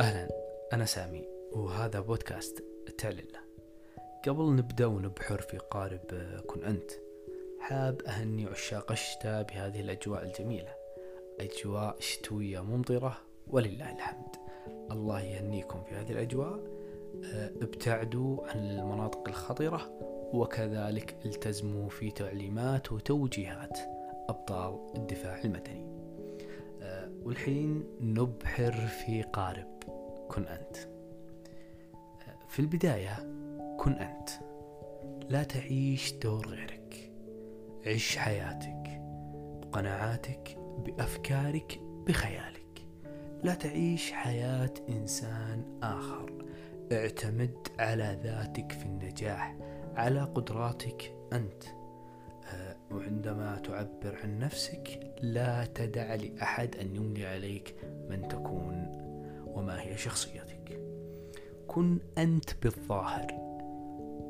أهلا أنا سامي وهذا بودكاست تعلله قبل نبدأ ونبحر في قارب كن أنت حاب أهني عشاق الشتاء بهذه الأجواء الجميلة. أجواء شتوية ممطرة ولله الحمد. الله يهنيكم في هذه الأجواء. ابتعدوا عن المناطق الخطرة وكذلك التزموا في تعليمات وتوجيهات أبطال الدفاع المدني. والحين نبحر في قارب. كن أنت. في البداية كن أنت. لا تعيش دور غيرك. عش حياتك بقناعاتك بأفكارك بخيالك. لا تعيش حياة إنسان آخر. اعتمد على ذاتك في النجاح على قدراتك أنت. وعندما تعبر عن نفسك لا تدع لأحد أن يملي عليك من تكون هي شخصيتك. كن أنت بالظاهر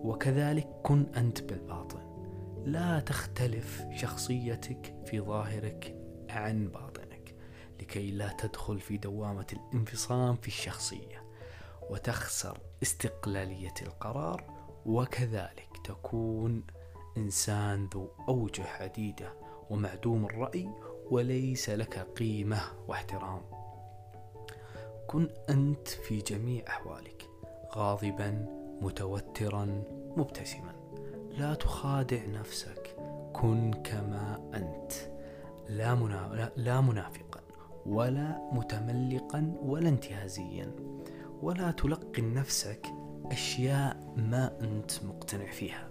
وكذلك كن أنت بالباطن. لا تختلف شخصيتك في ظاهرك عن باطنك لكي لا تدخل في دوامة الانفصام في الشخصية وتخسر استقلالية القرار وكذلك تكون إنسان ذو أوجه عديدة ومعدوم الرأي وليس لك قيمة واحترام. كن أنت في جميع أحوالك غاضبا متوترا مبتسما. لا تخادع نفسك كن كما أنت. لا, منا... لا منافقا ولا متملقا ولا انتهازيا. ولا تلقن نفسك أشياء ما أنت مقتنع فيها.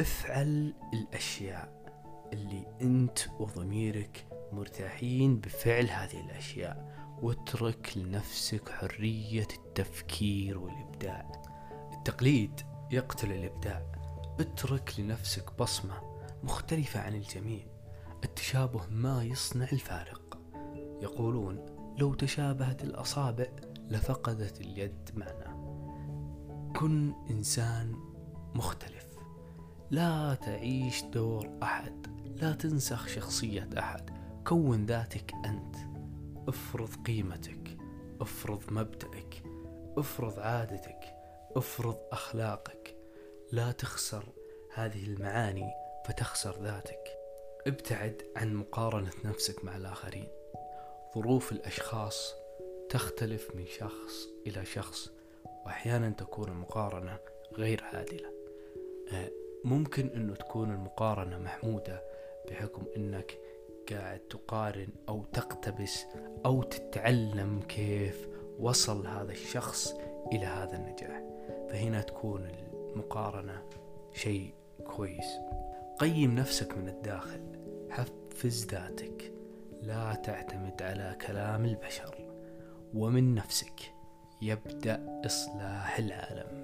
افعل الأشياء اللي أنت وضميرك مرتاحين بفعل هذه الأشياء. واترك لنفسك حرية التفكير والإبداع. التقليد يقتل الإبداع. اترك لنفسك بصمة مختلفة عن الجميع. التشابه ما يصنع الفارق. يقولون لو تشابهت الأصابع لفقدت اليد معنى كن إنسان مختلف. لا تعيش دور أحد. لا تنسخ شخصية أحد. كون ذاتك أنت. افرض قيمتك افرض مبدأك افرض عادتك افرض أخلاقك. لا تخسر هذه المعاني فتخسر ذاتك. ابتعد عن مقارنة نفسك مع الآخرين. ظروف الأشخاص تختلف من شخص إلى شخص وأحيانا تكون المقارنة غير عادلة. آه، ممكن أنه تكون المقارنة محمودة بحكم أنك قاعد تقارن أو تقتبس أو تتعلم كيف وصل هذا الشخص إلى هذا النجاح. فهنا تكون المقارنة شيء كويس. قيم نفسك من الداخل. حفز ذاتك. لا تعتمد على كلام البشر. ومن نفسك. يبدأ إصلاح العالم.